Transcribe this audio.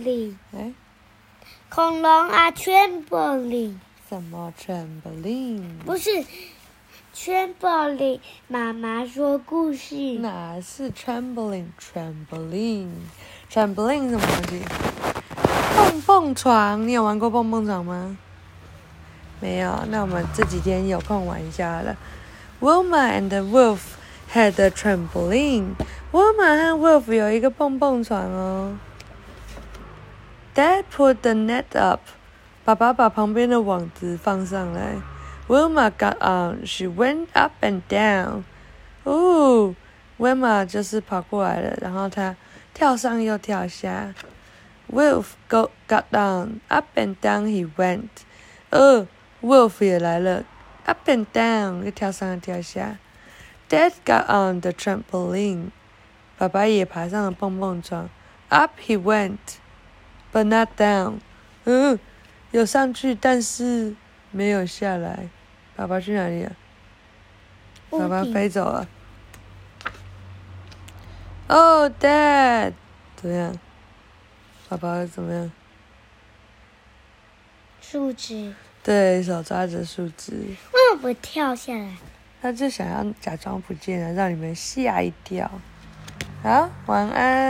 ，trampoline，哎，恐龙啊，trampoline，什么 trampoline？不是 trampoline。妈妈说故事，哪是 trampoline？trampoline，trampoline 什么东西？蹦蹦床，你有玩过蹦蹦床吗？没有，那我们这几天有空玩一下了。Wilma and the Wolf had a trampoline. Wilma 和 Wolf 有一个蹦蹦床哦。Dad put the net up. 爸爸把旁边的网子放上来。Wilma got on. She went up and down. 哦，Wilma 就是跑过来了，然后她跳上又跳下。Wolf go got down. Up and down he went. 哦，Wolf 也来了，up and down 又跳上又跳下。Dad got on the trampoline. 爸爸也爬上了蹦蹦床，up he went, But not down. 嗯，有上去，但是没有下来。爸爸去哪里了？爸爸飞走了。Oh, Dad，怎么样？爸爸怎么样？树枝，对手抓着树枝，为什么跳下来？他就想要假装不见了，让你们吓一跳。好，晚安。